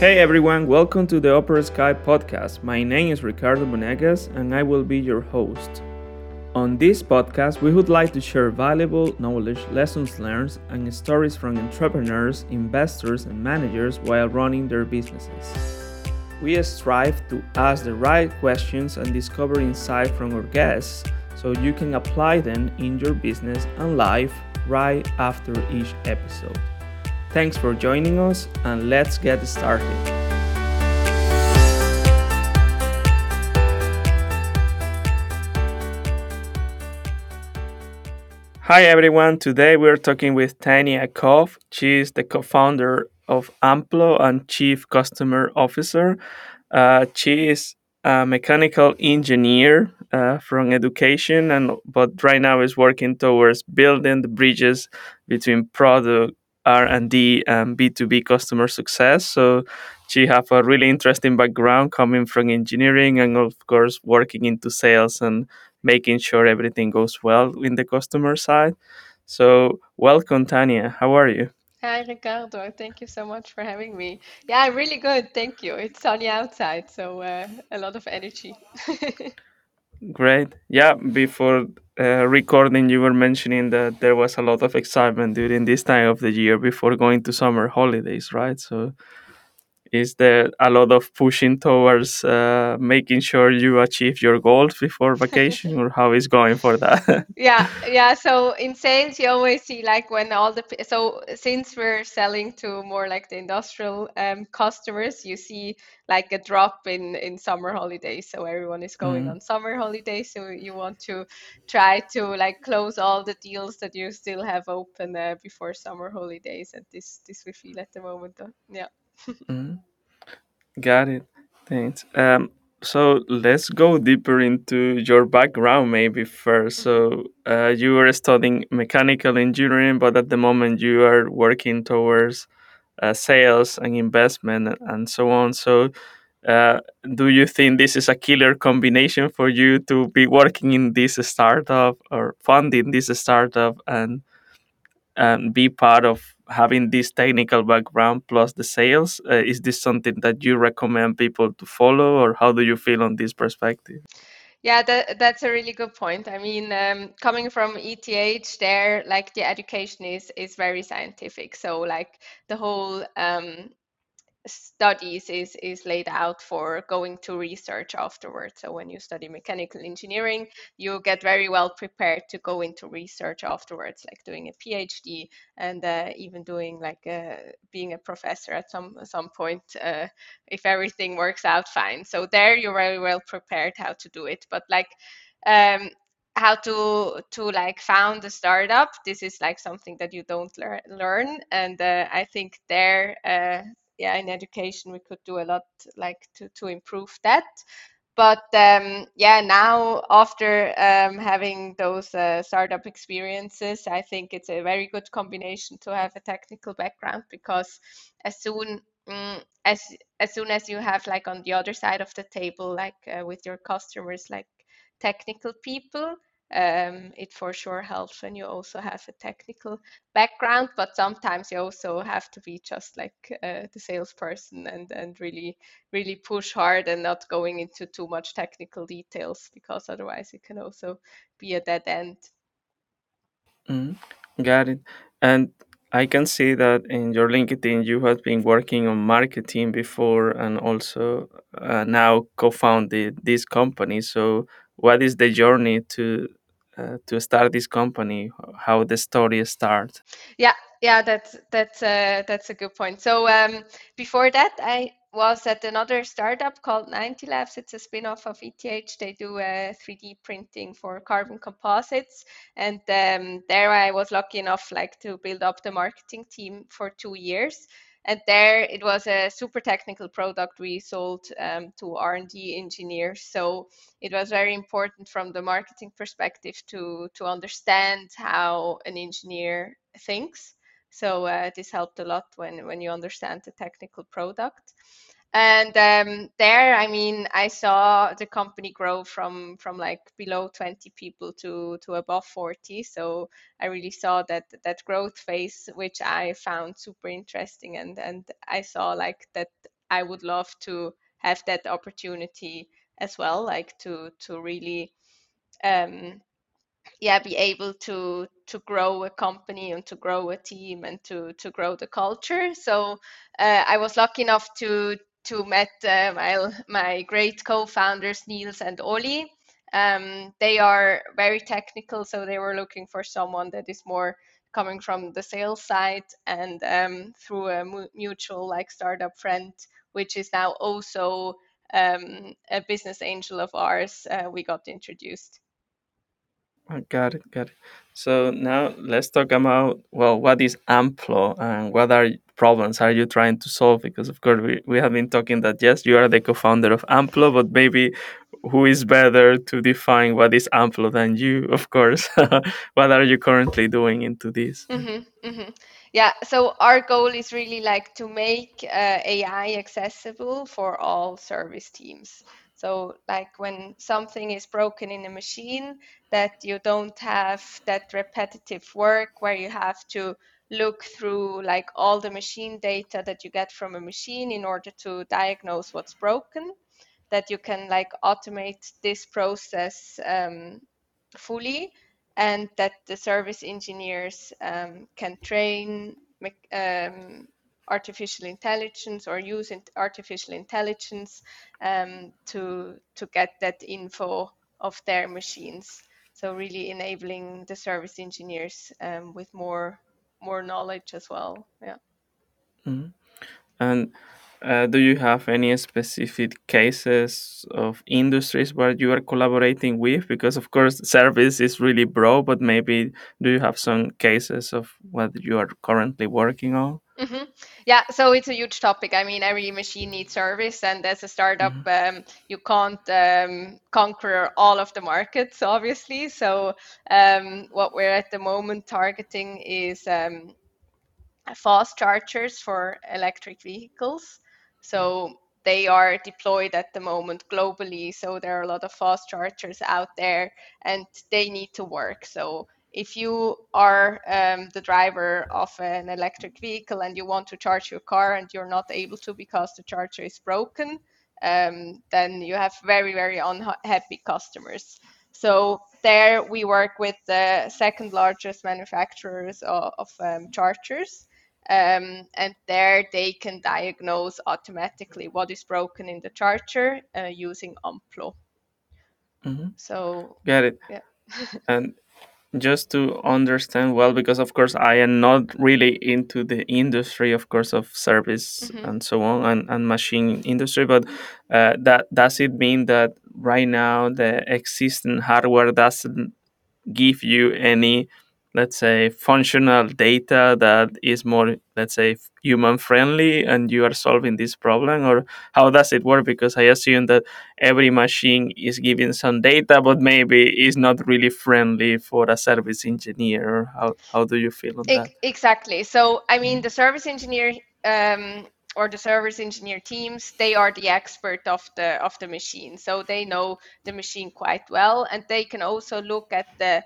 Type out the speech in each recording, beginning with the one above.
Hey everyone, welcome to the Uppersky podcast. My name is Ricardo Monegas and I will be your host. On this podcast, we would like to share valuable knowledge, lessons learned, and stories from entrepreneurs, investors, and managers while running their businesses. We strive to ask the right questions and discover insight from our guests so you can apply them in your business and life right after each episode. Thanks for joining us, and let's get started. Hi everyone, today we're talking with Tanja Koch. She is the co founder of Amplo and Chief Customer Officer. Uh, she is a mechanical engineer uh, from education, and but right now is working towards building the bridges between product R&D and B2B customer success. So she have a really interesting background coming from engineering and of course working into sales and making sure everything goes well in the customer side. So welcome Tanja. How are you? Hi Ricardo, thank you so much for having me. Yeah, really good, thank you. It's sunny outside, so uh, a lot of energy. Great. Yeah, before uh, recording, you were mentioning that there was a lot of excitement during this time of the year before going to summer holidays, right? So, is there a lot of pushing towards uh, making sure you achieve your goals before vacation, or how is going for that? yeah, yeah. So in sales, you always see like when all the so since we're selling to more like the industrial um, customers, you see like a drop in in summer holidays. So everyone is going mm. on summer holidays. So you want to try to like close all the deals that you still have open uh, before summer holidays, and this this we feel at the moment. Though. Yeah. Mm. Got it. Thanks. Um, so let's go deeper into your background maybe first. So uh, you were studying mechanical engineering, but at the moment you are working towards uh, sales and investment and so on. So uh, do you think this is a killer combination for you to be working in this startup or funding this startup and and be part of having this technical background plus the sales uh, is this something that you recommend people to follow or how do you feel on this perspective? Yeah that, that's a really good point. I mean um, coming from eth there like the education is is very scientific. So like the whole um, studies is is laid out for going to research afterwards. So when you study mechanical engineering you get very well prepared to go into research afterwards like doing a phd and uh, even doing like a, uh, being a professor at some some point uh, if everything works out fine. So there you're very well prepared how to do it. But like um, how to to like found a startup this is like something that you don't lear- learn. And uh, i think there uh, yeah in education we could do a lot like to to improve that. But um, yeah now after um, having those uh, startup experiences i think it's a very good combination to have a technical background because as soon um, as as soon as you have like on the other side of the table like uh, with your customers like technical people um, it for sure helps when you also have a technical background but sometimes you also have to be just like uh, the salesperson and and really really push hard and not going into too much technical details because otherwise it can also be a dead end. Mm, got it. And i can see that in your linkedin you have been working on marketing before and also uh, now co-founded this company. So what is the journey to uh, to start this company how the story starts. Yeah yeah that's that's uh, that's a good point. So um, before that i was at another startup called 9T labs. It's a spin-off of eth they do uh, 3d printing for carbon composites. And um, there i was lucky enough like to build up the marketing team for two years and there it was a super technical product we sold um, to r&d engineers. So it was very important from the marketing perspective to to understand how an engineer thinks. So uh, this helped a lot when when you understand the technical product and um, there i mean i saw the company grow from from like below 20 people to to above 40 so i really saw that that growth phase which i found super interesting. And and i saw like that I would love to have that opportunity as well, like to to really um, yeah be able to to grow a company and to grow a team and to to grow the culture. So uh, i was lucky enough to to met uh, my my great co-founders niels and oli um, they are very technical so they were looking for someone that is more coming from the sales side and um, through a mu- mutual like startup friend which is now also um, a business angel of ours uh, we got introduced Uh, Got it, got it. So now let's talk about well, what is Amplo and what are problems are you trying to solve? Because of course we, we have been talking that yes, you are the co-founder of Amplo, but maybe who is better to define what is Amplo than you, of course. what are you currently doing into this? hmm hmm Yeah, so our goal is really like to make uh, AI accessible for all service teams. So, like when something is broken in a machine, that you don't have that repetitive work where you have to look through like all the machine data that you get from a machine in order to diagnose what's broken, that you can like automate this process um, fully and that the service engineers um, can train um, artificial intelligence or use artificial intelligence um, to to get that info of their machines. So really enabling the service engineers um, with more more knowledge as well. Yeah. Mhm. And uh, do you have any specific cases of industries where you are collaborating with? Because of course, service is really broad, but maybe do you have some cases of what you are currently working on? Hmm Yeah, so it's a huge topic. I mean, every machine needs service, and as a startup, Mhm. um, you can't um, conquer all of the markets, obviously. So, um, what we're at the moment targeting is um, fast chargers for electric vehicles. So they are deployed at the moment globally. So there are a lot of fast chargers out there and they need to work. So if you are um, the driver of an electric vehicle and you want to charge your car and you're not able to because the charger is broken, um, then you have very, very unhappy customers. So there we work with the second largest manufacturers of, of um, chargers um, and there they can diagnose automatically what is broken in the charger uh, using Amplo. Mhm. So Get it. yeah. And just to understand well, because of course I am not really into the industry, of course, of service Mhm. and so on, and, and machine industry, but uh, that does it mean that right now the existing hardware doesn't give you any let's say functional data that is more let's say human friendly and you are solving this problem or how does it work because i assume that every machine is giving some data but maybe is not really friendly for a service engineer how, how do you feel on that Exactly. So, I mean, the service engineer um, or the service engineer teams, they are the expert of the of the machine. So they know the machine quite well, and they can also look at the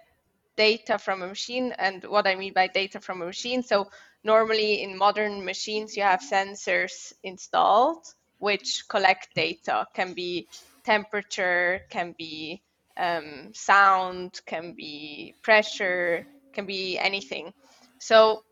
data from a machine. And what I mean by data from a machine, so normally in modern machines, you have sensors installed which collect data, can be temperature, can be um, sound, can be pressure, can be anything. So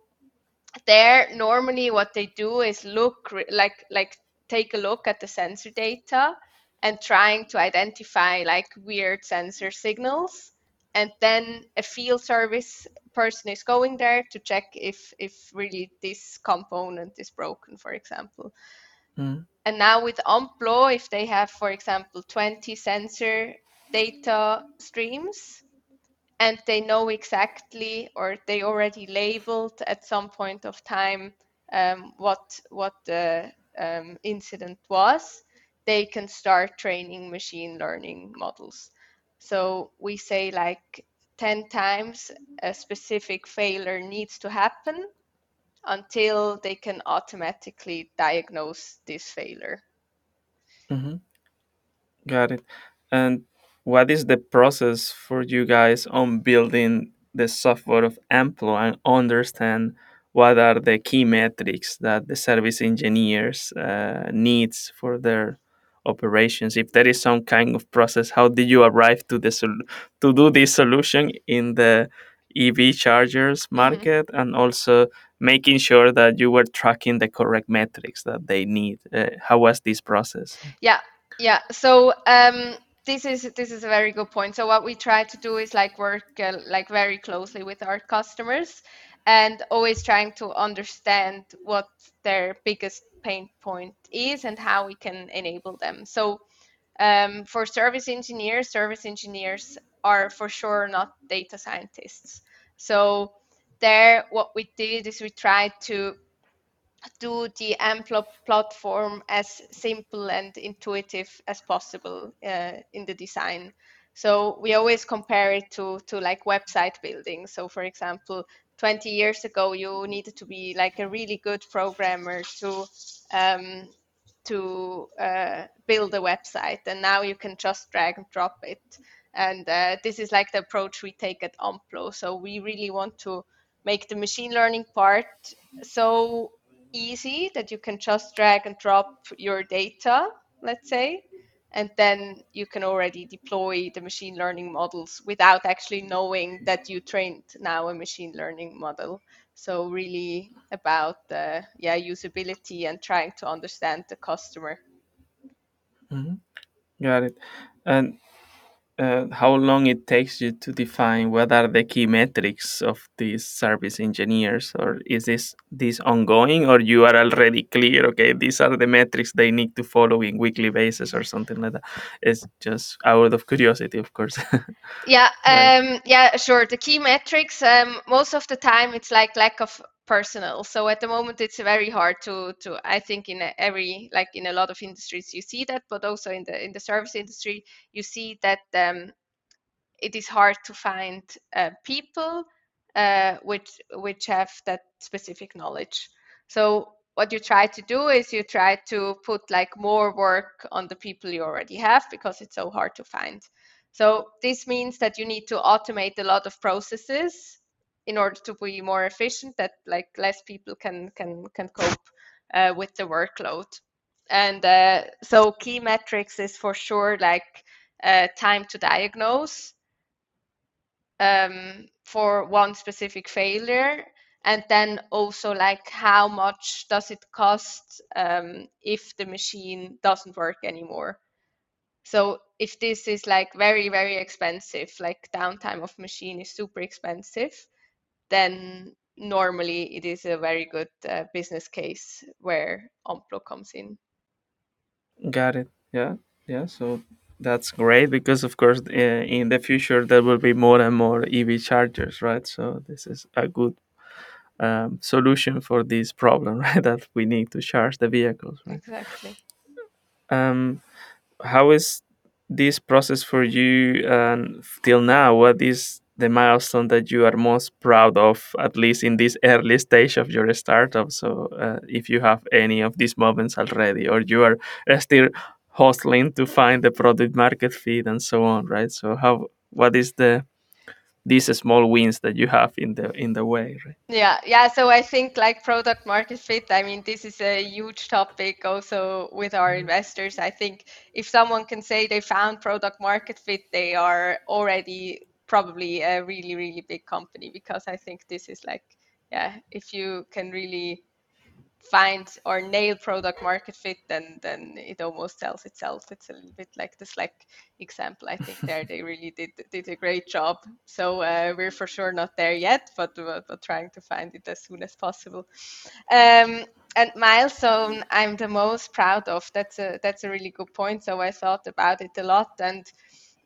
there normally what they do is look like like take a look at the sensor data and trying to identify like weird sensor signals and then a field service person is going there to check if if really this component is broken for example Mhm. and now with Amplo if they have for example 20 sensor data streams and they know exactly or they already labeled at some point of time um, what what the um, incident was they can start training machine learning models so we say like 10 times a specific failure needs to happen until they can automatically diagnose this failure Mhm. Got it. And what is the process for you guys on building the software of Amplo and understand what are the key metrics that the service engineers uh, needs for their operations if there is some kind of process how did you arrive to the sol- to do this solution in the ev chargers Mhm. market and also making sure that you were tracking the correct metrics that they need uh, how was this process Yeah, yeah. So um, this is this is a very good point. So what we try to do is like work uh, like very closely with our customers and always trying to understand what their biggest pain point is and how we can enable them. So um, for service engineers, service engineers are for sure not data scientists. So there, what we did is we tried to do the Amplo platform as simple and intuitive as possible uh, in the design. So we always compare it to to like website building. So for example, 20 years ago, you needed to be like a really good programmer to um, to uh, build a website, and now you can just drag and drop it. And uh, this is like the approach we take at Amplo. So we really want to make the machine learning part so easy that you can just drag and drop your data, let's say, and then you can already deploy the machine learning models without actually knowing that you trained now a machine learning model. So really about the yeah usability and trying to understand the customer. Mhm. got it and uh, how long it takes you to define what are the key metrics of these service engineers or is this this ongoing or you are already clear okay these are the metrics they need to follow in weekly basis or something like that? It's just out of curiosity of course. Yeah, right. um, yeah, sure. The key metrics, um, most of the time it's like lack of personnel. So at the moment it's very hard to to I think in every like in a lot of industries you see that, but also in the in the service industry you see that um, it is hard to find uh, people uh, which which have that specific knowledge. So what you try to do is you try to put like more work on the people you already have because it's so hard to find. So this means that you need to automate a lot of processes in order to be more efficient that like less people can can can cope uh, with the workload. And uh, so key metrics is for sure like uh, time to diagnose um, for one specific failure and then also like how much does it cost um, if the machine doesn't work anymore. So if this is like very very expensive like downtime of machine is super expensive then normally it is a very good uh, business case where Amplo comes in. Got it. Yeah. Yeah. So that's great because of course uh, in the future there will be more and more ev chargers right? So this is a good um, solution for this problem right? That we need to charge the vehicles right? Exactly. Um, how is this process for you and till now? What is the milestone that you are most proud of at least in this early stage of your startup so uh, if you have any of these moments already or you are uh, still hustling to find the product market fit and so on right so how what is the these small wins that you have in the in the way right Yeah, yeah. So I think like product market fit, I mean, this is a huge topic also with our investors. I think if someone can say they found product market fit, they are already probably a really, really big company because I think this is like, yeah, if you can really find or nail product market fit, then then it almost sells itself. It's a little bit like the Slack example. I think there they really did did a great job. So uh, we're for sure not there yet, but, but but trying to find it as soon as possible. Um, and milestone I'm the most proud of. That's a that's a really good point. So I thought about it a lot, and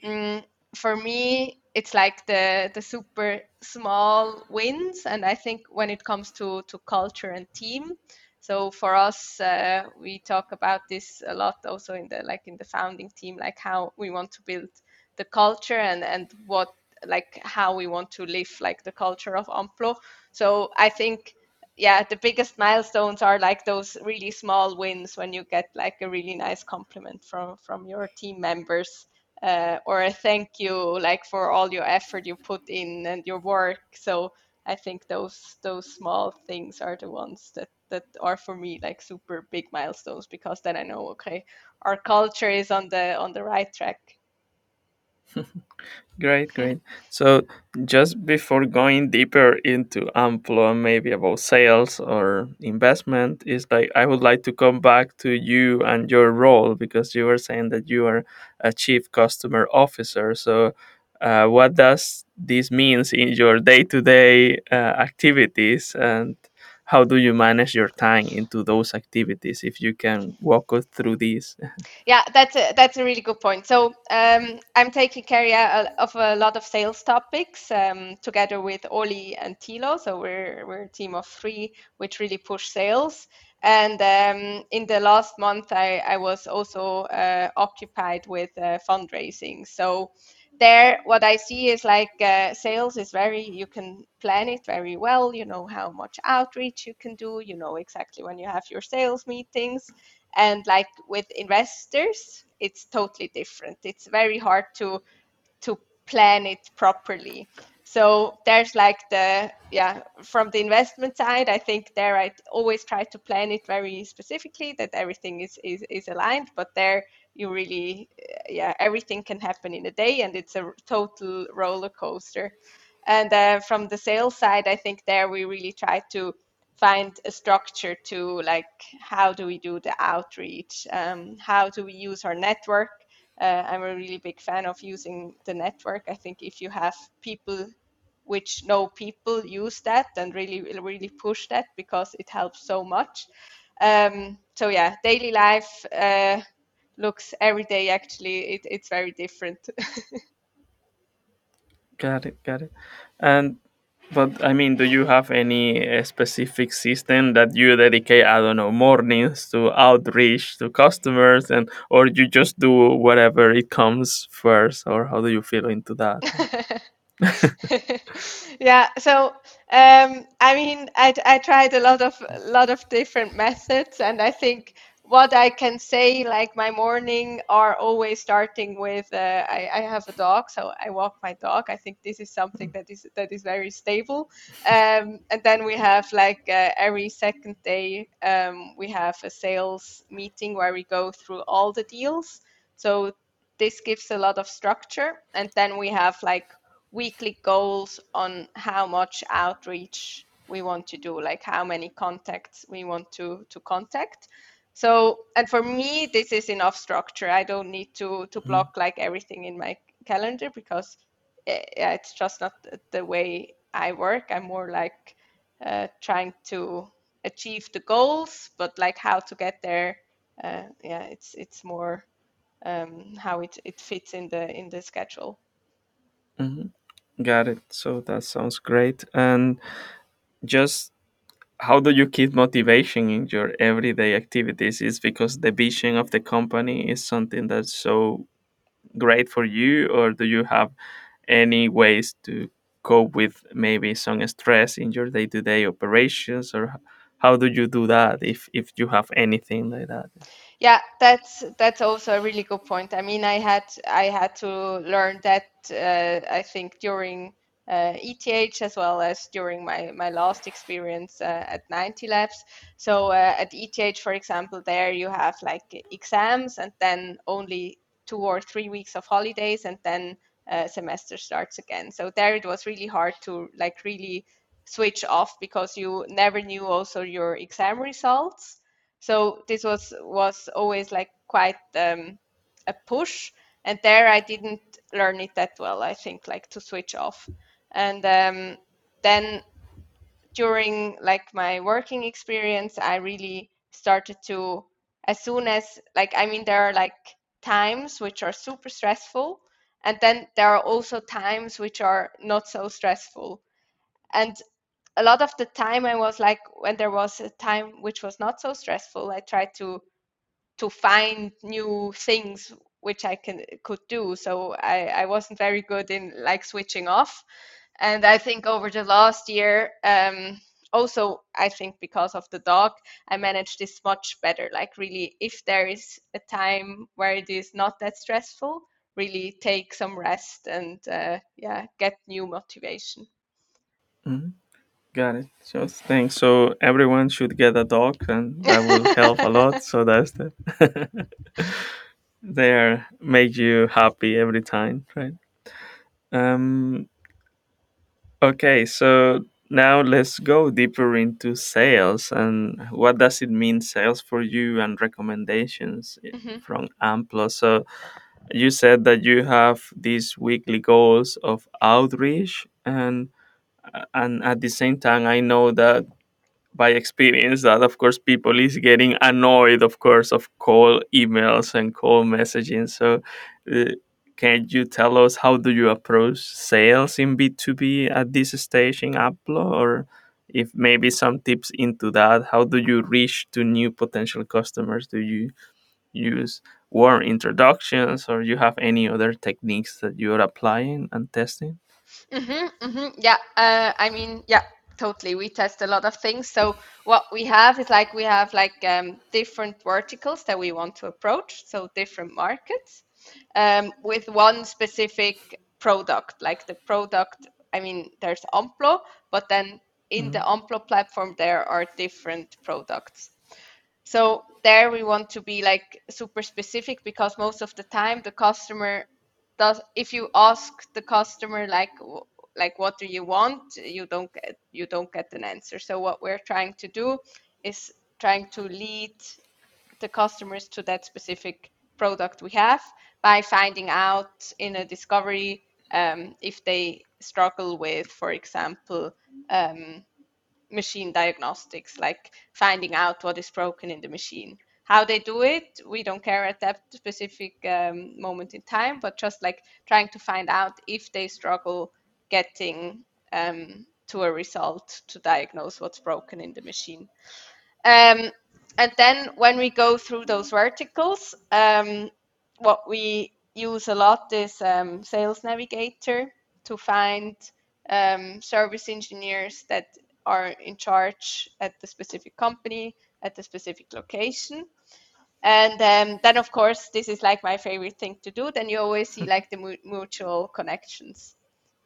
mm, for me, it's like the the super small wins. And I think when it comes to to culture and team, so for us, uh, we talk about this a lot also in the like in the founding team, like how we want to build the culture and and what like how we want to live like the culture of Amplo. So I think yeah, the biggest milestones are like those really small wins when you get like a really nice compliment from from your team members uh, or a thank you like for all your effort you put in and your work. So I think those those small things are the ones that that are for me like super big milestones because then I know okay, our culture is on the on the right track. Great, great. So, just before going deeper into Amplo and maybe about sales or investment, is like I would like to come back to you and your role because you were saying that you are a chief customer officer. So, uh, what does this means in your day-to-day uh, activities, and how do you manage your time into those activities? If you can walk us through these. Yeah, that's a that's a really good point. So um, I'm taking care of a lot of sales topics um, together with Oli and Tilo. So we're we're a team of three which really push sales. And um, in the last month, I, I was also uh, occupied with uh, fundraising. So there, what I see is like uh, sales is very, you can plan it very well. You know how much outreach you can do. You know exactly when you have your sales meetings and like with investors it's totally different it's very hard to to plan it properly so there's like the yeah from the investment side i think there i always try to plan it very specifically that everything is is, is aligned but there you really yeah everything can happen in a day and it's a total roller coaster. And uh, from the sales side i think there we really try to find a structure to like how do we do the outreach? Um, how do we use our network? Uh, i'm a really big fan of using the network. I think if you have people which know people use that and really really push that because it helps so much. Um, so yeah daily life uh, looks every day actually it, it's very different Got it, got it. And but I mean, do you have any uh, specific system that you dedicate? I don't know, mornings to outreach to customers, and or you just do whatever it comes first, or how do you feel into that? yeah so um, i mean I, I tried a lot of a lot of different methods and i think what i can say like my morning are always starting with uh, I, I have a dog so i walk my dog. I think this is something that is that is very stable. Um, and then we have like uh, every second day um, we have a sales meeting where we go through all the deals. So this gives a lot of structure. And then we have like weekly goals on how much outreach we want to do, like how many contacts we want to to contact. So, and for me, this is enough structure. I don't need to to Mhm. block like everything in my calendar because eh, yeah, it's just not the way I work. I'm more like uh, trying to achieve the goals, but like how to get there, uh, yeah, it's it's more um, how it, it fits in the in the schedule. mm-hmm. Got it. So that sounds great. And just how do you keep motivation in your everyday activities? Is because the vision of the company is something that's so great for you, or do you have any ways to cope with maybe some stress in your day-to-day operations or how do you do that if if you have anything like that Yeah, that's that's also a really good point. I mean, I had I had to learn that uh, I think during ETH as well as during my my last experience uh, at 9T Labs. So uh, at ETH, for example, there you have like exams and then only two or three weeks of holidays, and then uh, semester starts again. So there it was really hard to like really switch off because you never knew also your exam results so this was was always like quite um, a push and there i didn't learn it that well i think like to switch off and um, then during like my working experience i really started to as soon as like i mean there are like times which are super stressful and then there are also times which are not so stressful. And a lot of the time i was like when there was a time which was not so stressful i tried to to find new things which i can could do so i i wasn't very good in like switching off and i think over the last year um also i think because of the dog i managed this much better like really if there is a time where it is not that stressful really take some rest and uh, yeah get new motivation Mhm. Got it. So thanks. So everyone should get a dog, and that will help a lot. So that's the they make you happy every time, right? Um. Okay. So now let's go deeper into sales and what does it mean sales for you and recommendations Mhm, from Amplo. So you said that you have these weekly goals of outreach and and at the same time i know that by experience that of course people is getting annoyed of course of call emails and call messaging. So uh, can you tell us how do you approach sales in b2b at this stage in Amplo? Or if maybe some tips into that how do you reach to new potential customers? Do you use warm introductions or you have any other techniques that you're applying and testing? Mhm, mhm. Yeah, uh, I mean, yeah, totally. We test a lot of things. So what we have is like we have like um, different verticals that we want to approach, so different markets, um, with one specific product. Like the product, I mean, there's Amplo, but then in the Mhm. Amplo platform there are different products. So there we want to be like super specific because most of the time the customer does if you ask the customer like like what do you want you don't get you don't get an answer. So what we're trying to do is trying to lead the customers to that specific product we have by finding out in a discovery um, if they struggle with, for example, um, machine diagnostics, like finding out what is broken in the machine. How they do it, we don't care at that specific um, moment in time, but just like trying to find out if they struggle getting um, to a result to diagnose what's broken in the machine. Um, and then when we go through those verticals, um, what we use a lot is um, Sales Navigator to find um, service engineers that are in charge at the specific company, at the specific location. And um, then, of course, this is like my favorite thing to do. Then you always see like the mu- mutual connections.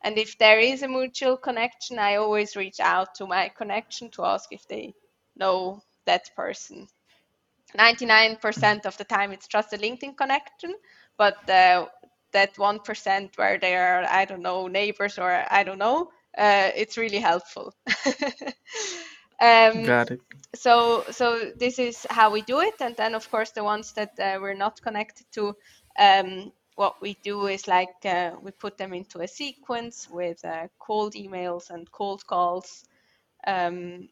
And if there is a mutual connection, I always reach out to my connection to ask if they know that person. 99% of the time, it's just a LinkedIn connection, but uh, that 1% where they are, I don't know, neighbors or I don't know, uh, it's really helpful. um, got it so so this is how we do it and then of course the ones that uh, we're not connected to um, what we do is like uh, we put them into a sequence with uh, cold emails and cold calls um,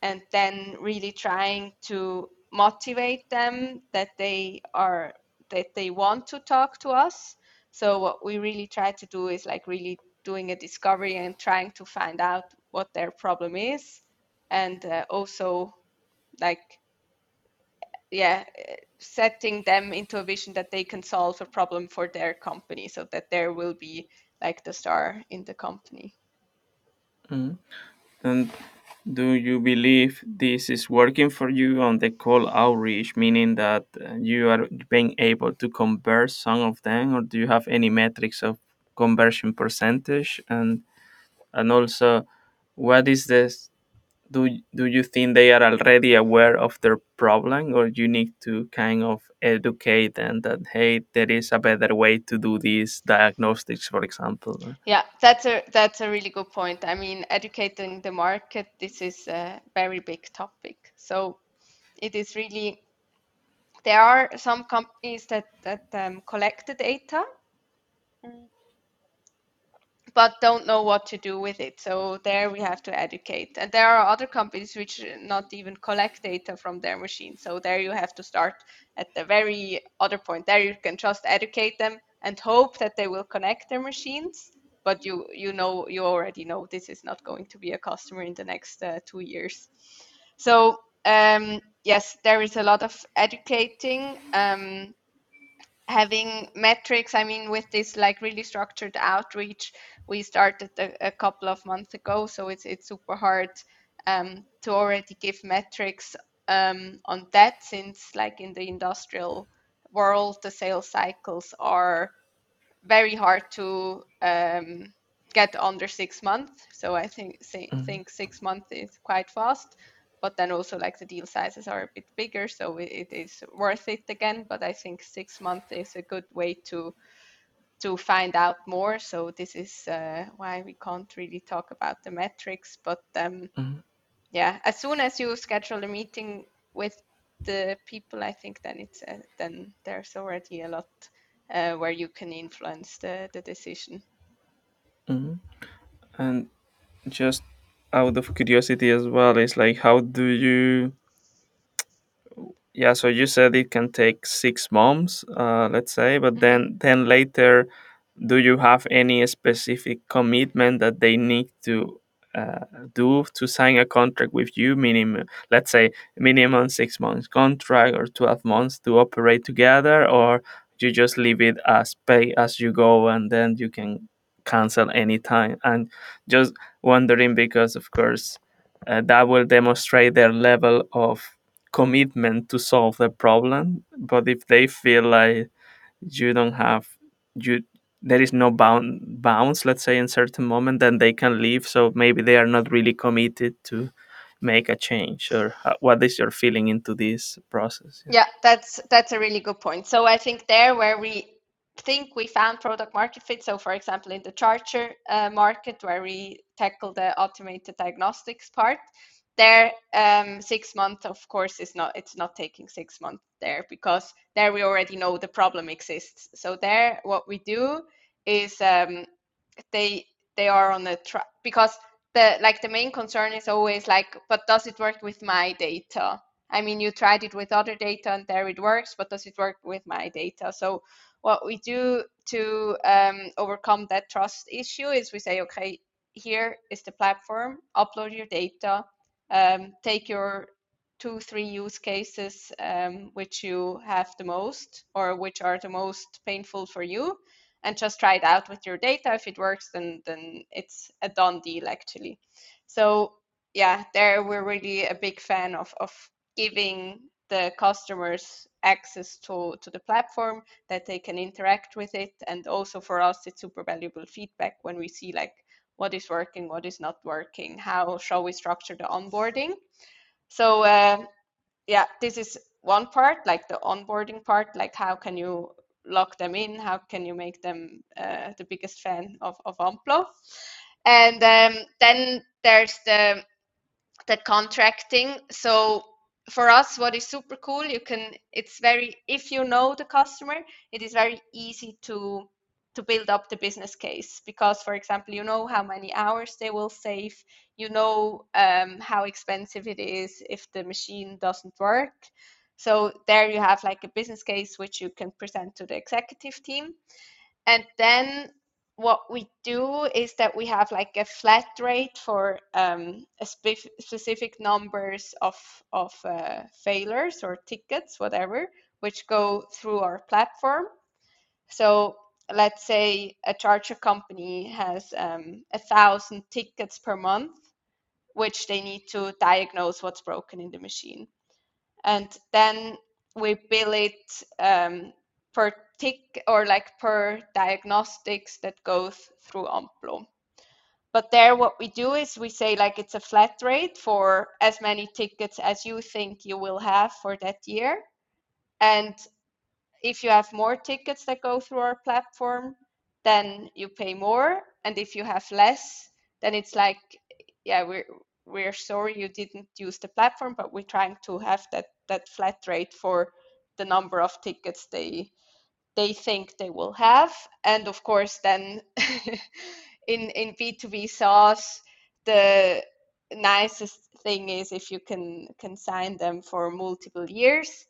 and then really trying to motivate them that they are that they want to talk to us. So what we really try to do is like really doing a discovery and trying to find out what their problem is and uh, also like yeah setting them into a vision that they can solve a problem for their company so that there will be like the star in the company Mhm. And do you believe this is working for you on the call outreach, meaning that uh, you are being able to convert some of them, or do you have any metrics of conversion percentage? And and also, what is this? Do do you think they are already aware of their problem, or you need to kind of educate them that hey, there is a better way to do these diagnostics, for example? yeah that's a that's a really good point. I mean educating the market this is a very big topic. So it is really there are some companies that that um, collect the data but don't know what to do with it. So there we have to educate. And there are other companies which not even collect data from their machines. So there you have to start at the very other point. There you can just educate them and hope that they will connect their machines. But you you know you already know this is not going to be a customer in the next uh, two years. So um, yes, there is a lot of educating. Um, having metrics i mean with this like really structured outreach we started a, a couple of months ago so it's it's super hard um, to already give metrics um, on that since like in the industrial world the sales cycles are very hard to um, get under six months. So I think Mhm. think six months is quite fast. But then also like the deal sizes are a bit bigger, so it, it is worth it again. But I think six months is a good way to to find out more. So this is uh, why we can't really talk about the metrics. But um, Mhm. yeah, as soon as you schedule a meeting with the people, I think then it's uh, then there's already a lot uh, where you can influence the the decision. Mhm. And just out of curiosity as well, is like how do you yeah so you said it can take six months uh, let's say but Mhm. then then later do you have any specific commitment that they need to uh, do to sign a contract with you minimum let's say minimum six months contract or 12 months to operate together or you just leave it as pay as you go and then you can cancel anytime and just wondering because of course uh, that will demonstrate their level of commitment to solve the problem. But if they feel like you don't have you there is no bound bounds let's say in certain moment then they can leave. So maybe they are not really committed to make a change or how, what is your feeling into this process? Yeah Yeah, that's that's a really good point. So I think there where we think we found product market fit. So for example, in the charger uh, market where we tackle the automated diagnostics part, there um, six months of course is not it's not taking six months there because there we already know the problem exists. So there what we do is um, they they are on the track because the like the main concern is always like, but does it work with my data? I mean, you tried it with other data and there it works, but does it work with my data? So what we do to um, overcome that trust issue is we say, okay, here is the platform, upload your data, um, take your two, three use cases um, which you have the most or which are the most painful for you and just try it out with your data. If it works, then then it's a done deal actually. So yeah, there we're really a big fan of of giving the customers access to to the platform that they can interact with it and also for us it's super valuable feedback when we see like what is working what is not working how shall we structure the onboarding so uh, yeah, this is one part, like the onboarding part, like how can you lock them in? How can you make them uh, the biggest fan of, of Amplo? And um, then there's the the contracting. So for us, what is super cool, you can it's very if you know the customer, it is very easy to to build up the business case. Because for example you know how many hours they will save you know um, how expensive it is if the machine doesn't work. So there you have like a business case which you can present to the executive team. And then what we do is that we have like a flat rate for um, a spe- specific numbers of of uh, failures or tickets, whatever, which go through our platform. So let's say a charger company has um, a thousand tickets per month, which they need to diagnose what's broken in the machine and then we bill it um, per tick or like per diagnostics that goes through Amplo. But there, what we do is we say like it's a flat rate for as many tickets as you think you will have for that year. And if you have more tickets that go through our platform, then you pay more. And if you have less, then it's like, yeah, we're we're sorry you didn't use the platform, but we're trying to have that that flat rate for the number of tickets they they think they will have. And of course, then in in B2B SaaS, the nicest thing is if you can can sign them for multiple years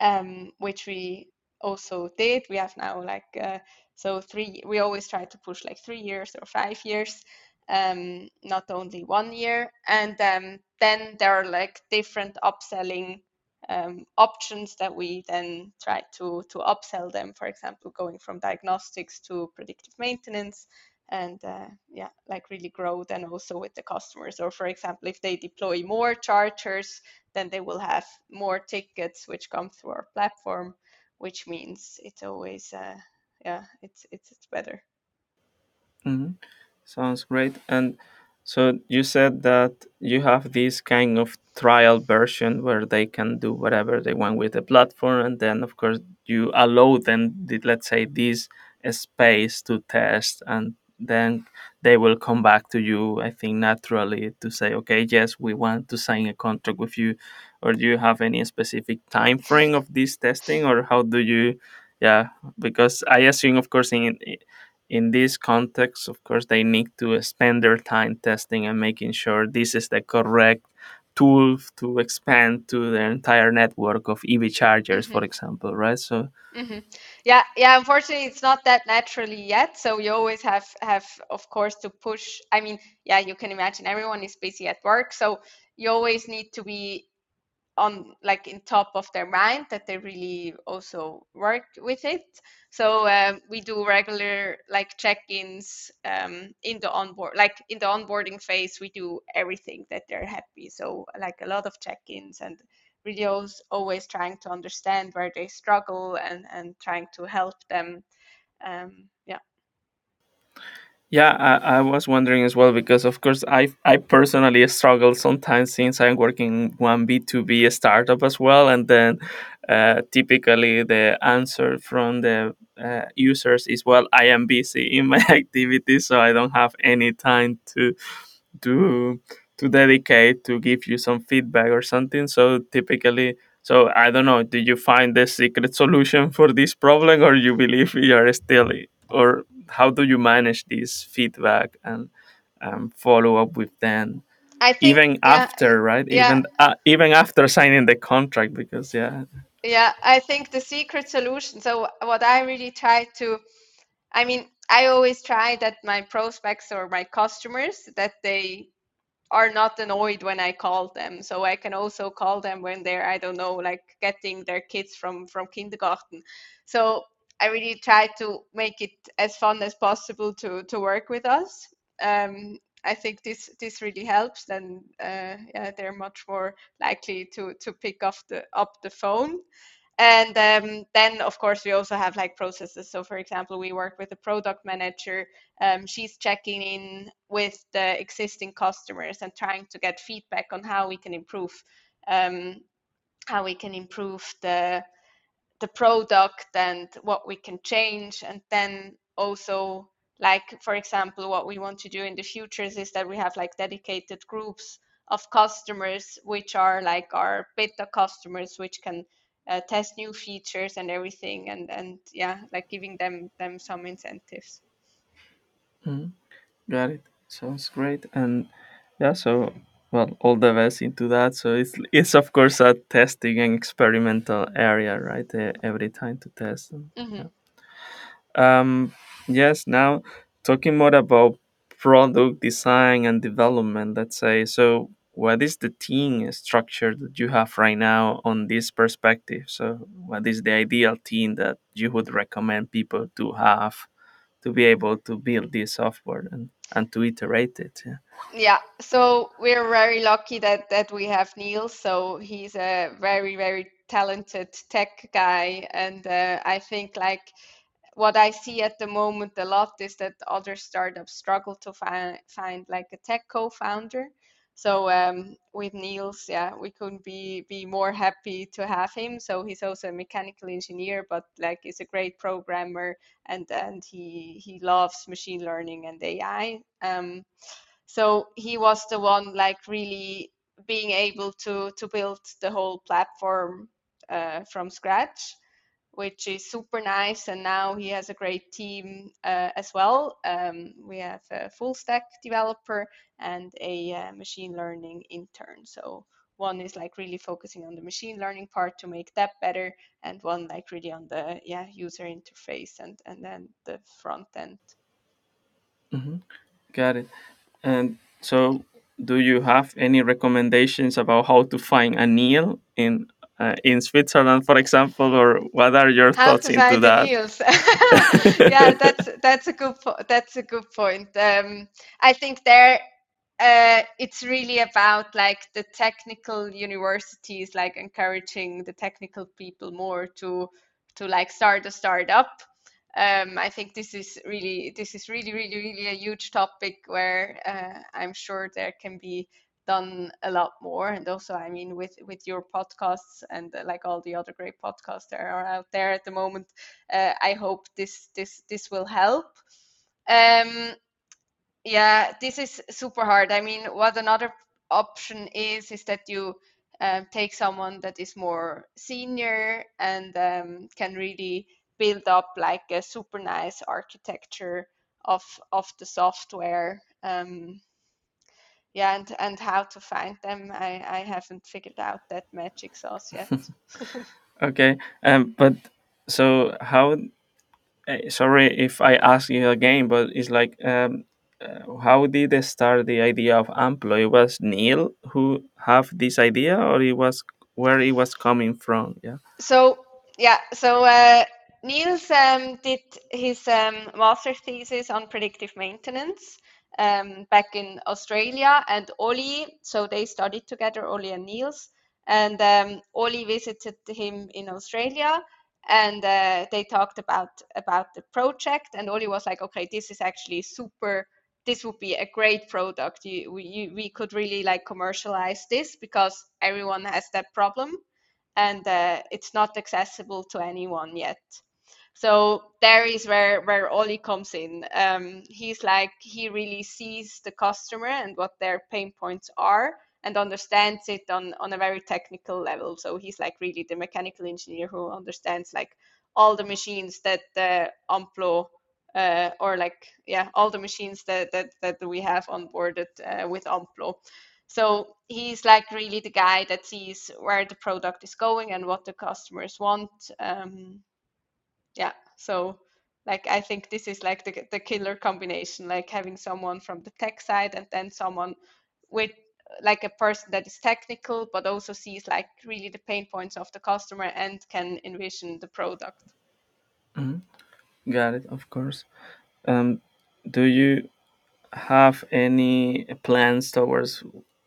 um, which we also did. We have now like uh, so three. We always try to push like three years or five years, um, not only one year. And um, then there are like different upselling um, options that we then try to to upsell them. For example, going from diagnostics to predictive maintenance. And uh, yeah, like really grow then also with the customers. Or for example, if they deploy more chargers, then they will have more tickets which come through our platform, which means it's always uh, yeah, it's it's it's better. hmm Sounds great. And so you said that you have this kind of trial version where they can do whatever they want with the platform, and then of course you allow them, the, let's say, this space to test, and then they will come back to you. I think naturally to say, okay, yes, we want to sign a contract with you, or do you have any specific time frame of this testing, or how do you? Yeah, because I assume, of course, in in this context, of course, they need to spend their time testing and making sure this is the correct tool to expand to the entire network of EV chargers, for hmm example, right? So, hmm Yeah, yeah. Unfortunately, it's not that naturally yet. So you always have have, of course, to push. I mean, yeah, you can imagine everyone is busy at work, so you always need to be on like in top of their mind that they really also work with it. So um, we do regular like check-ins um, in the onboard like in the onboarding phase we do everything that they're happy. So like a lot of check-ins and always, always trying to understand where they struggle and and trying to help them. Um, yeah Yeah, I, I was wondering as well because of course I I personally struggle sometimes since I'm working one B two B startup as well, and then uh, typically the answer from the uh, users is well I am busy in my activities, so I don't have any time to to to dedicate to give you some feedback or something. So typically, so I don't know. Do you find the secret solution for this problem, or you believe you are still, or how do you manage this feedback and um, follow up with them, i think even yeah after, right? yeah Even uh, even after signing the contract, because yeah. yeah i think the secret solution so what i really try to I mean, I always try that my prospects or my customers that they are not annoyed when I call them. So I can also call them when they're I don't know like getting their kids from from kindergarten. So I really try to make it as fun as possible to to work with us. Um, I think this this really helps. Then uh, yeah, they're much more likely to to pick up the up the phone and um, then of course we also have like processes so for example we work with a product manager um, she's checking in with the existing customers and trying to get feedback on how we can improve um, how we can improve the the product and what we can change and then also like for example what we want to do in the futures is that we have like dedicated groups of customers which are like our beta customers which can uh, test new features and everything and and yeah like giving them them some incentives Mhm. Got it. Sounds great. And yeah, so well, all the best into that. So it's it's of course a testing and experimental area, right? Uh, every time to test. And, hmm yeah. Um. Yes. Now talking more about product design and development. Let's say so. What is the team structure that you have right now on this perspective? So, what is the ideal team that you would recommend people to have to be able to build this software and, and to iterate it? Yeah. Yeah, so we're very lucky that that we have Neil. So he's a very, very talented tech guy, and uh, I think like what I see at the moment a lot is that other startups struggle to find find like a tech co-founder. So um, with Niels, yeah, we couldn't be be more happy to have him. So he's also a mechanical engineer, but like he's a great programmer, and and he he loves machine learning and AI. Um, so he was the one like really being able to to build the whole platform uh, from scratch which is super nice and now he has a great team uh, as well. Um, we have a full stack developer and a uh, machine learning intern. So one is like really focusing on the machine learning part to make that better and one like really on the yeah user interface and and then the front end. Hmm Got it. And so, do you have any recommendations about how to find a Neil in uh, in Switzerland, for example, or what are your How thoughts into that? Yeah, that's that's a good po that's a good point. Um, I think there uh, it's really about like the technical universities like encouraging the technical people more to to like start a startup. um, I think this is really this is really really really a huge topic where uh, I'm sure there can be done a lot more. And also i mean with with your podcasts and uh, like all the other great podcasts that are out there at the moment uh, i hope this this this will help. Um yeah this is super hard. I mean what another option is is that you um, take someone that is more senior and um, can really build up like a super nice architecture of of the software. Um, yeah and and how to find them i i haven't figured out that magic sauce yet. Okay um but so how uh, sorry if i ask you again but it's like um uh, how did they start the idea of amplo? It was neil who have this idea or it was where it was coming from? Yeah. So yeah so uh, niels um, did his um, master thesis on predictive maintenance um, back in australia and oli so they studied together oli and niels. And um, oli visited him in australia and uh, they talked about about the project. And oli was like okay this is actually super this would be a great product. You, we, we could really like commercialize this because everyone has that problem and uh, it's not accessible to anyone yet so there is where where Oli comes in. Um, he's like he really sees the customer and what their pain points are and understands it on on a very technical level. So he's like really the mechanical engineer who understands like all the machines that the Amplo uh, or like yeah all the machines that that, that we have onboarded uh, with Amplo. So he's like really the guy that sees where the product is going and what the customers want. Um, yeah so like i think this is like the, the killer combination like having someone from the tech side and then someone with like a person that is technical but also sees like really the pain points of the customer and can envision the product mm-hmm. got it of course um, do you have any plans towards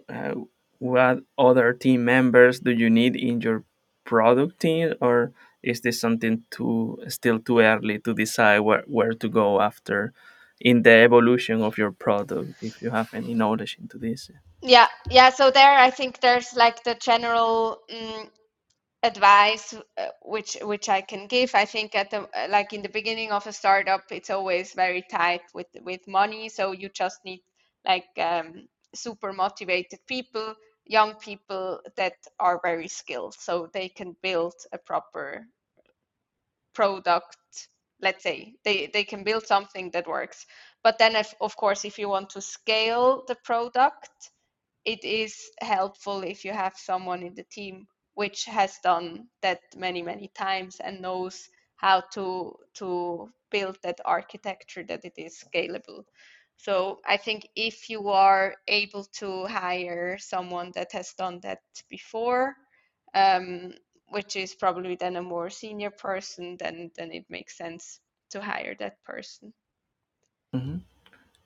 uh, what other team members do you need in your product team or is this something too still too early to decide where, where to go after in the evolution of your product if you have any knowledge into this? Yeah yeah so there i think there's like the general um, advice uh, which which i can give. I think at the like in the beginning of a startup it's always very tight with with money so you just need like um, super motivated people young people that are very skilled so they can build a proper product let's say they they can build something that works. But then if, of course if you want to scale the product it is helpful if you have someone in the team which has done that many many times and knows how to to build that architecture that it is scalable so i think if you are able to hire someone that has done that before um, which is probably then a more senior person, then then it makes sense to hire that person. Mm-hmm.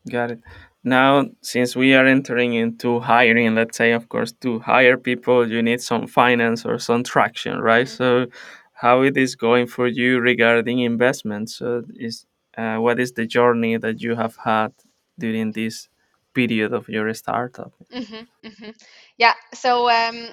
Got it. Now, since we are entering into hiring, let's say, of course, to hire people, you need some finance or some traction, right? Mm-hmm. So, how it is going for you regarding investments? So, is uh, what is the journey that you have had during this period of your startup? Mm-hmm, mm-hmm. Yeah. So um,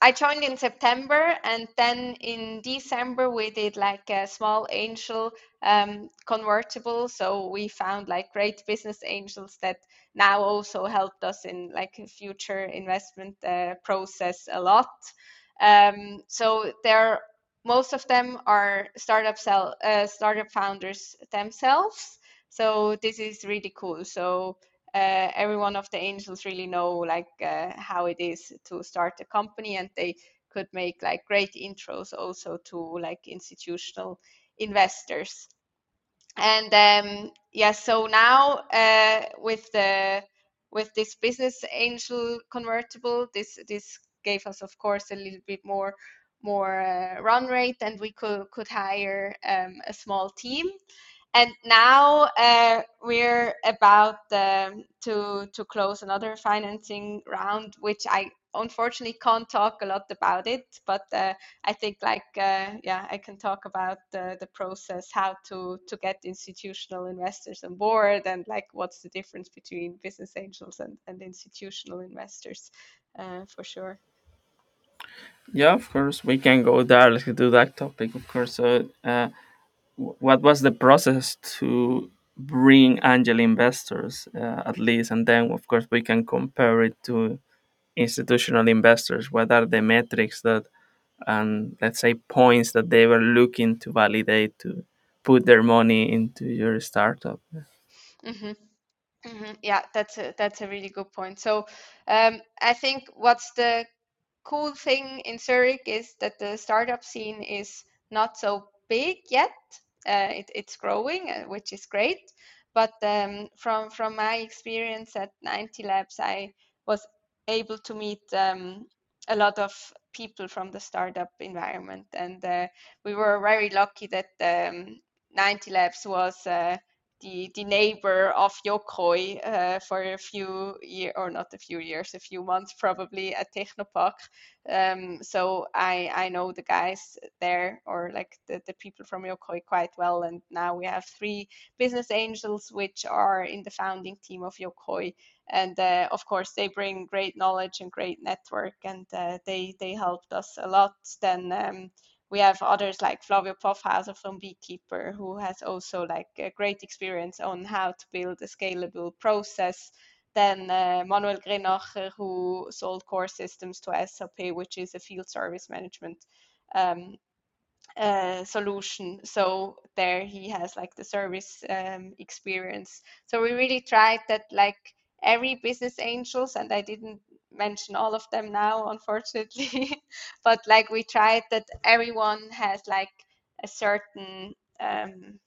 I joined in September, and then in December we did like a small angel um, convertible. So we found like great business angels that now also helped us in like a future investment uh, process a lot. Um, so there, most of them are startup sell, uh, startup founders themselves. So this is really cool. So uh, every one of the angels really know like uh, how it is to start a company and they could make like great intros also to like institutional investors and um yeah so now uh, with the with this business angel convertible this this gave us of course a little bit more more uh, run rate and we could could hire um, a small team and now uh, we're about um, to to close another financing round, which I unfortunately can't talk a lot about it, but uh, I think like uh, yeah, I can talk about the, the process, how to to get institutional investors on board, and like what's the difference between business angels and, and institutional investors, uh, for sure. Yeah, of course, we can go there. Let's do that topic, of course. What was the process to bring angel investors, uh, at least, and then, of course, we can compare it to institutional investors. What are the metrics that, and let's say, points that they were looking to validate to put their money into your startup? Mm-hmm. Mm-hmm. Yeah, that's a that's a really good point. So, um, I think what's the cool thing in Zurich is that the startup scene is not so big yet. Uh, it, it's growing, uh, which is great. But um, from from my experience at 9T Labs, I was able to meet um, a lot of people from the startup environment, and uh, we were very lucky that um, 9T Labs was the the neighbor of Yokoy uh, for a few year or not a few years, a few months probably at Technopark. Um, so I I know the guys there or like the, the people from Yokoy quite well, and now we have three business angels which are in the founding team of Yokoi, and uh, of course they bring great knowledge and great network, and uh, they they helped us a lot. Then. Um, we have others like Flavio Pfaffhauser from Beekeeper, who has also like a great experience on how to build a scalable process. Then uh, Manuel Grenacher, who sold Coresystems to SAP, which is a field service management um, uh, solution. So there he has like the service um, experience. So we really tried that like every business angels, and I didn't mention all of them now, unfortunately. but like we tried that everyone has like a certain, um,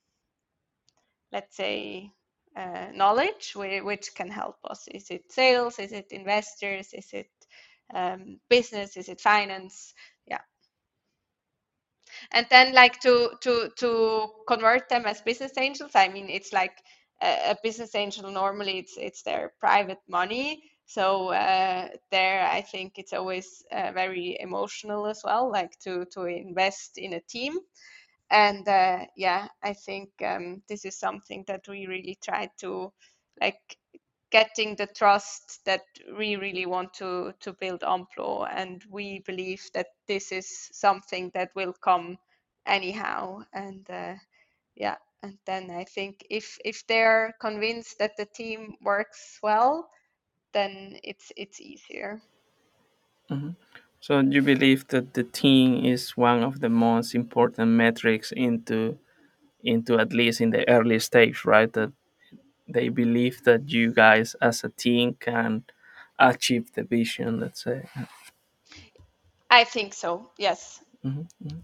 let's say, uh, knowledge which can help us. Is it sales? Is it investors? Is it um, business? Is it finance? Yeah. And then like to to to convert them as business angels. I mean, it's like a, a business angel. Normally, it's it's their private money so uh, there i think it's always uh, very emotional as well like to to invest in a team. And uh, yeah i think um, this is something that we really try to like getting the trust that we really want to to build Amplo and we believe that this is something that will come anyhow. And uh, yeah and then i think if if they're convinced that the team works well then it's it's easier. Mm-hmm. So you believe that the team is one of the most important metrics into into at least in the early stage, right? That they believe that you guys as a team can achieve the vision. Let's say. I think so. Yes. Mm-hmm.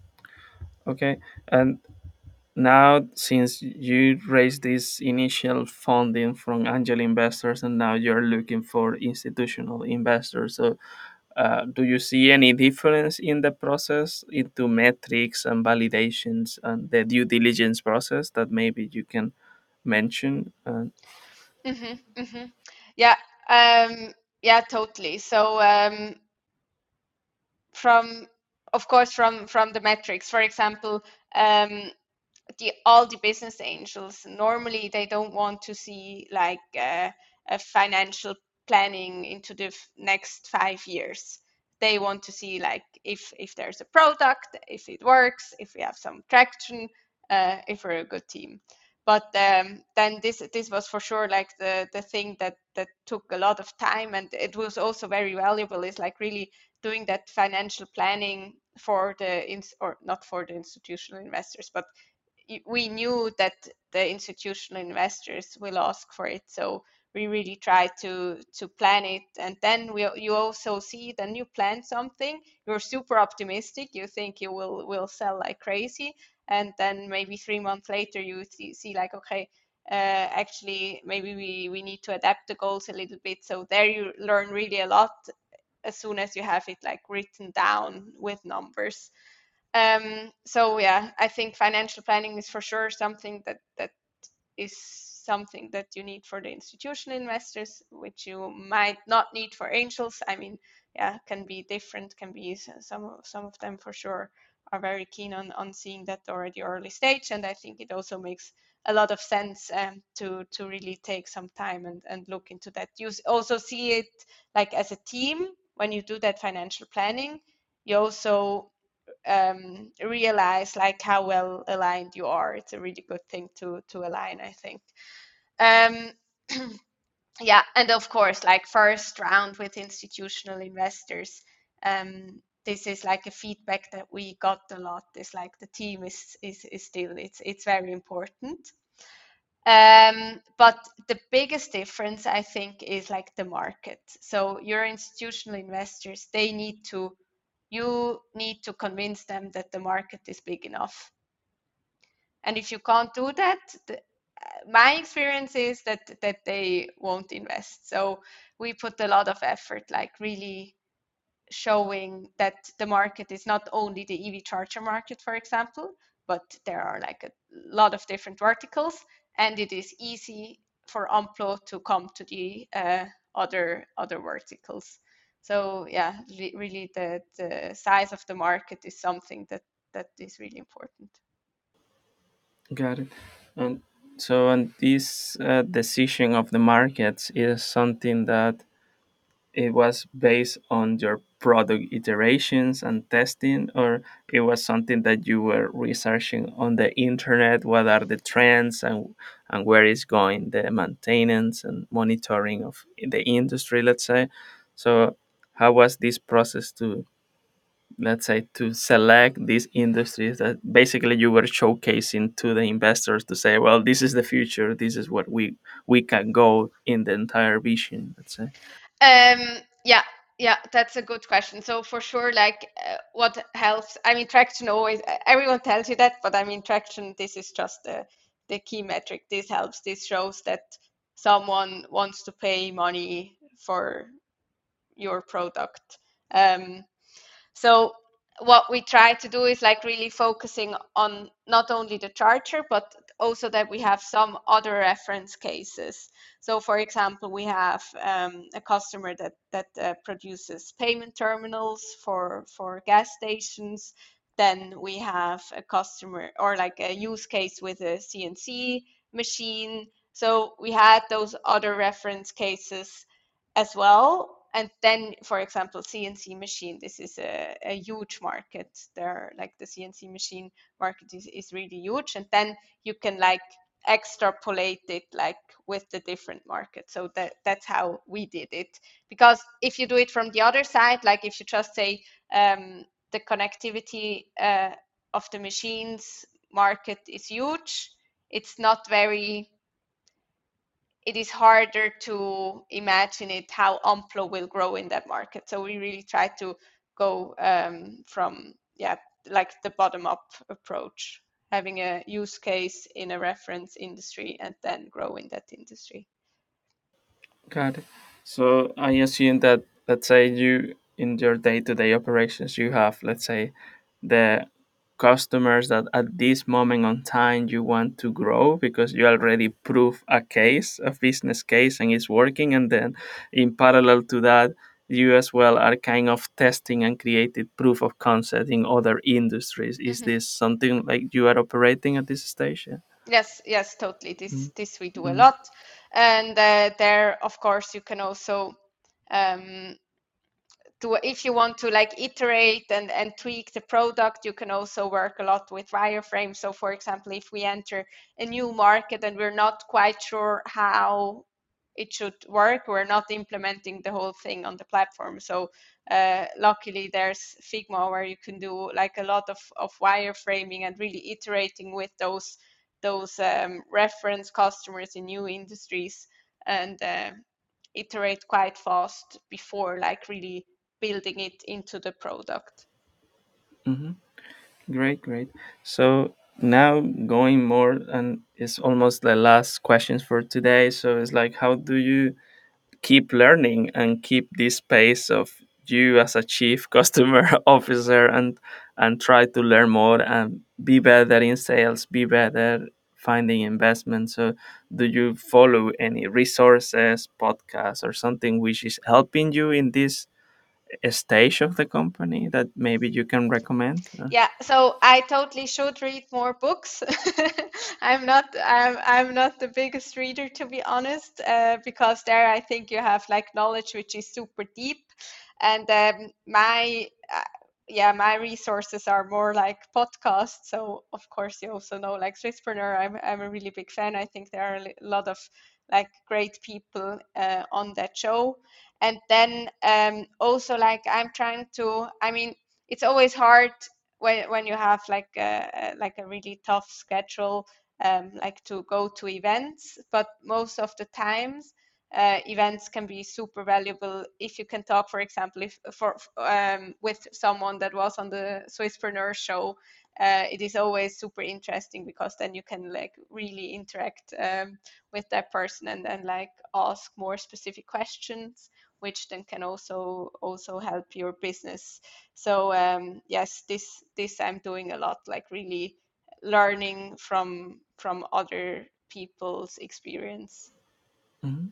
Okay, and now since you raised this initial funding from angel investors and now you're looking for institutional investors so uh, do you see any difference in the process into metrics and validations and the due diligence process that maybe you can mention uh, mm-hmm, mm-hmm. yeah um, yeah totally. So um, from of course from from the metrics. For example um, the all the business angels normally they don't want to see like uh, a financial planning into the next five years. They want to see like if if there's a product if it works if we have some traction uh, if we're a good team. But um, then this this was for sure like the the thing that that took a lot of time and it was also very valuable is like really doing that financial planning for the ins or not for the institutional investors but we knew that the institutional investors will ask for it so we really try to to plan it. And then we you also see then you plan something. You're super optimistic. You think you will will sell like crazy. And then maybe three months later you see, see like okay uh, actually maybe we we need to adapt the goals a little bit. So there you learn really a lot as soon as you have it like written down with numbers um, so yeah, I think financial planning is for sure something that that is something that you need for the institutional investors, which you might not need for angels. I mean, yeah can be different can be some some of them for sure are very keen on on seeing that already early stage and i think it also makes a lot of sense um, to to really take some time and, and look into that you also see it like as a team when you do that financial planning you also um, realize like how well aligned you are. It's a really good thing to to align i think. Um, yeah and of course like first round with institutional investors um, this is like a feedback that we got a lot. Is like the team is is, is still it's it's very important. Um, but the biggest difference i think is like the market. So your institutional investors they need to you need to convince them that the market is big enough. And if you can't do that the, my experience is that that they won't invest. So we put a lot of effort like really showing that the market is not only the ev charger market for example but there are like a lot of different verticals and it is easy for amplo to come to the uh, other other verticals so yeah really the the size of the market is something that that is really important Got it. And so, and this uh, decision of the markets is something that it was based on your product iterations and testing, or it was something that you were researching on the internet. What are the trends and and where is going the maintenance and monitoring of the industry? Let's say. So, how was this process to let's say to select these industries that basically you were showcasing to the investors to say well this is the future. This is what we we can go in the entire vision let's say? Um yeah yeah that's a good question. So for sure like uh, what helps i mean traction always everyone tells you that but i mean traction this is just the the key metric. This helps this shows that someone wants to pay money for your product. Um so what we try to do is like really focusing on not only the charger but also that we have some other reference cases. So for example we have um, a customer that that uh, produces payment terminals for for gas stations. Then we have a customer or like a use case with a cnc machine. So we had those other reference cases as well. And then, for example, CNC machine, this is a, a huge market. There, like the CNC machine market is, is really huge. And then you can like extrapolate it like with the different markets. So that that's how we did it. Because if you do it from the other side, like if you just say um, the connectivity uh, of the machines market is huge, it's not very it is harder to imagine it how Amplo will grow in that market. So we really try to go um, from yeah like the bottom up approach, having a use case in a reference industry and then grow in that industry. got it so i assume that let's say you in your day-to-day operations you have let's say the customers that at this moment on time you want to grow because you already prove a case a business case and it's working and then in parallel to that you as well are kind of testing and created proof of concept in other industries is Mhm. this something like you are operating at this stage yeah? Yes, yes, totally. This Mhm. this we do a Mhm. lot, and uh, there, of course, you can also um, to if you want to like iterate and, and tweak the product you can also work a lot with wireframe so for example if we enter a new market and we're not quite sure how it should work we're not implementing the whole thing on the platform. So uh, luckily there's figma where you can do like a lot of, of wireframing and really iterating with those those um, reference customers in new industries and uh, iterate quite fast before like really building it into the product. Mhm. Great, great. So now going more, and it's almost the last questions for today. So it's like, how do you keep learning and keep this pace of you as a chief customer officer and and try to learn more and be better in sales, be better finding investment. So do you follow any resources, podcasts, or something which is helping you in this stage of the company that maybe you can recommend? Yeah, so I totally should read more books. I'm not I'm I'm not the biggest reader to be honest, uh, because there I think you have like knowledge which is super deep, and um, my uh, yeah my resources are more like podcasts. So of course you also know like Swisspreneur. I'm I'm a really big fan. I think there are a lot of like great people uh, on that show. And then um, also like i'm trying to i mean it's always hard when, when you have like a, like a really tough schedule um, like to go to events but most of the times uh, events can be super valuable if you can talk for example if for um, with someone that was on the swisspreneur show uh, it is always super interesting because then you can like really interact um, with that person and then like ask more specific questions which then can also also help your business so um, yes this this i'm doing a lot like really learning from from other people's experience mm-hmm.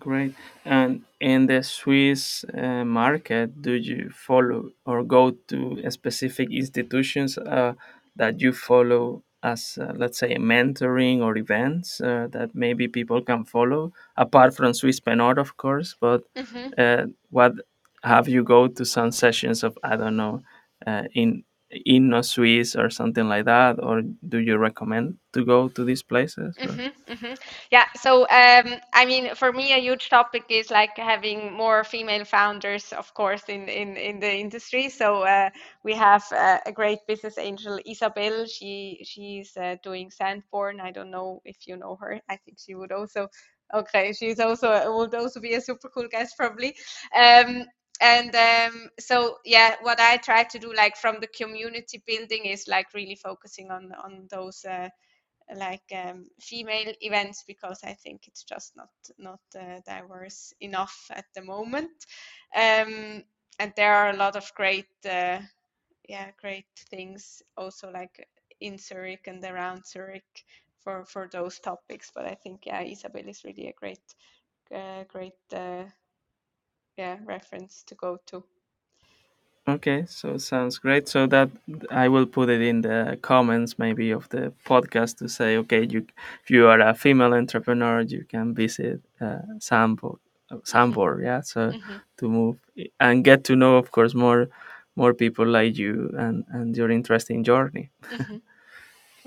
Great. And in the Swiss uh, market, do you follow or go to specific institutions uh, that you follow as, uh, let's say, mentoring or events uh, that maybe people can follow, apart from Swiss Swisspreneur, of course? But mm-hmm. what have you go to some sessions of, I don't know, uh, in Innosuisse or something like that, or do you recommend to go to these places? Mm-hmm, mm-hmm. Yeah, so um, I mean, for me, a huge topic is like having more female founders, of course, in in, in the industry. So uh, we have uh, a great business angel, Isabel. She she's uh, doing Sandborn. I don't know if you know her. I think she would also. Okay, she's also would also be a super cool guest, probably. Um, and um, so yeah what i try to do like from the community building is like really focusing on on those uh, like um, female events because i think it's just not not uh, diverse enough at the moment. Um, and there are a lot of great uh, yeah great things also like in zurich and around zurich for for those topics. But i think yeah isabel is really a great uh, great uh, yeah reference to go to. Okay so sounds great. So that i will put it in the comments maybe of the podcast to say okay you if you are a female entrepreneur you can visit uh, Sandborn, Sandborn yeah? So mm-hmm. to move and get to know of course more more people like you and and your interesting journey. Mm-hmm.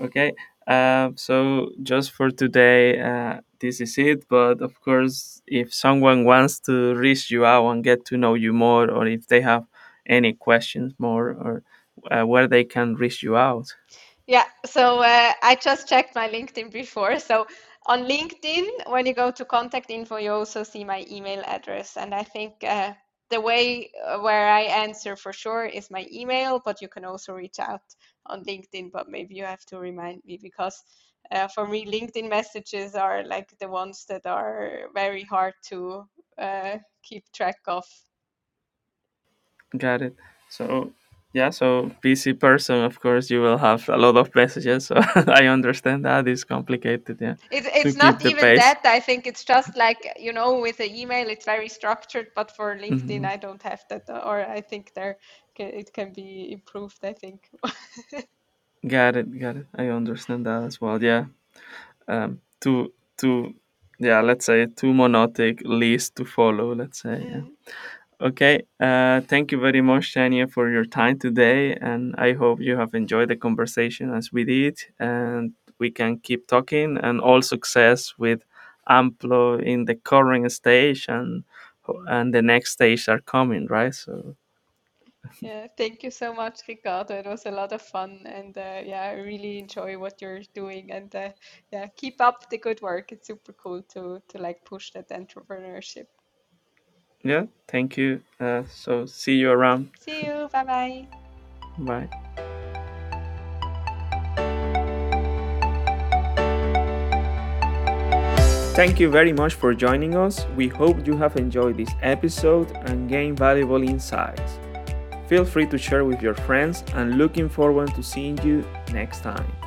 okay uh, so just for today uh, this is it but of course if someone wants to reach you out and get to know you more or if they have any questions more or uh, where they can reach you out. Yeah so uh, i just checked my linkedin before. So on linkedin when you go to contact info you also see my email address and i think uh, the way uh, where i answer for sure is my email but you can also reach out on linkedin but maybe you have to remind me because uh, for me linkedin messages are like the ones that are very hard to uh, keep track of. Got it. So yeah so busy person of course you will have a lot of messages so i understand that is complicated yeah it, it's not even pace. that i think it's just like you know with the email it's very structured but for linkedin mm-hmm. i don't have that or i think there it can be improved i think got it got it i understand that as well yeah um too too yeah let's say too monotic list to follow let's say mm. yeah Okay, uh, thank you very much, Tanja, for your time today. And I hope you have enjoyed the conversation as we did. And we can keep talking and all success with Amplo in the current stage and and the next stage are coming, right? So yeah, thank you so much, Ricardo. It was a lot of fun, and uh, yeah, I really enjoy what you're doing. And uh, yeah, keep up the good work. It's super cool to to like push that entrepreneurship yeah thank you uh, so see you around see you bye bye bye Thank you very much for joining us. We hope you have enjoyed this episode and gained valuable insights. Feel free to share with your friends and looking forward to seeing you next time.